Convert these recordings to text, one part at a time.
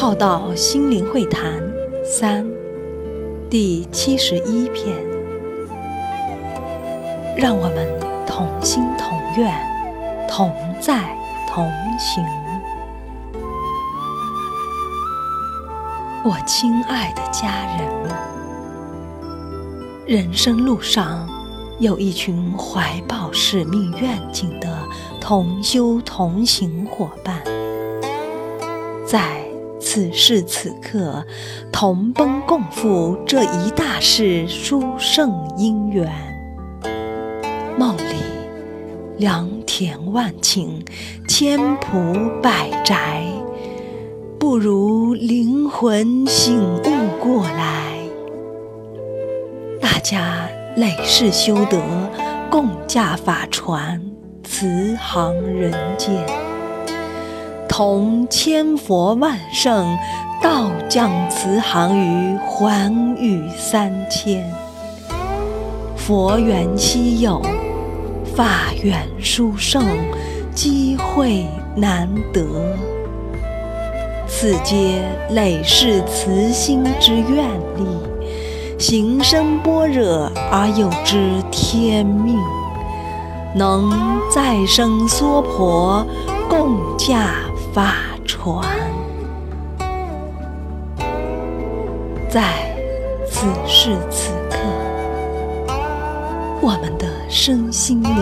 浩道心灵会谈三第七十一篇，让我们同心同愿，同在同行。我亲爱的家人，人生路上有一群怀抱使命愿景的同修同行伙伴，在。此时此刻，同奔共赴这一大事殊胜因缘。梦里良田万顷，千仆百宅，不如灵魂醒悟过来。大家累世修德，共驾法船，慈航人间。同千佛万圣，道降慈航于寰宇三千。佛缘稀有，法缘殊胜，机会难得。此皆累世慈心之愿力，行深般若而有之天命，能再生娑婆，共驾。法船，在此时此刻，我们的身心灵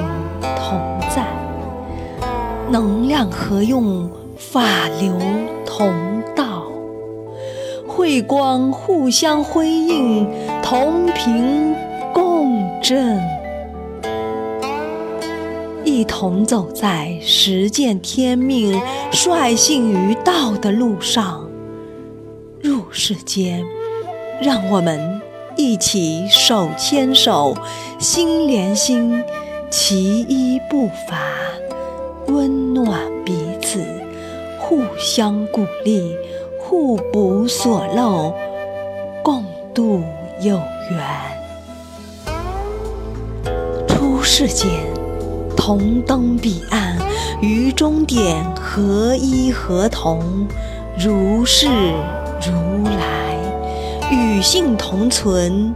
同在，能量合用，法流同道，慧光互相辉映，同频共振。一同走在实践天命、率性于道的路上，入世间，让我们一起手牵手、心连心，齐一步伐，温暖彼此，互相鼓励，互补所漏，共度有缘。出世间。同登彼岸，于终点合一合同，如是如来，与性同存，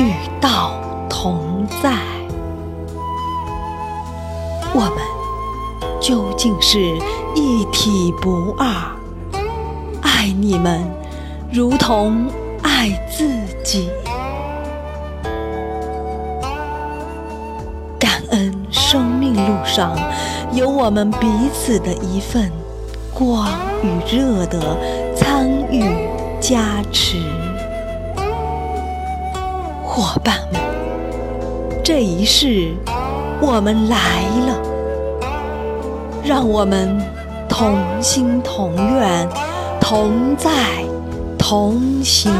与道同在。我们究竟是一体不二，爱你们如同爱自己。路上有我们彼此的一份光与热的参与加持，伙伴们，这一世我们来了，让我们同心同愿，同在同行。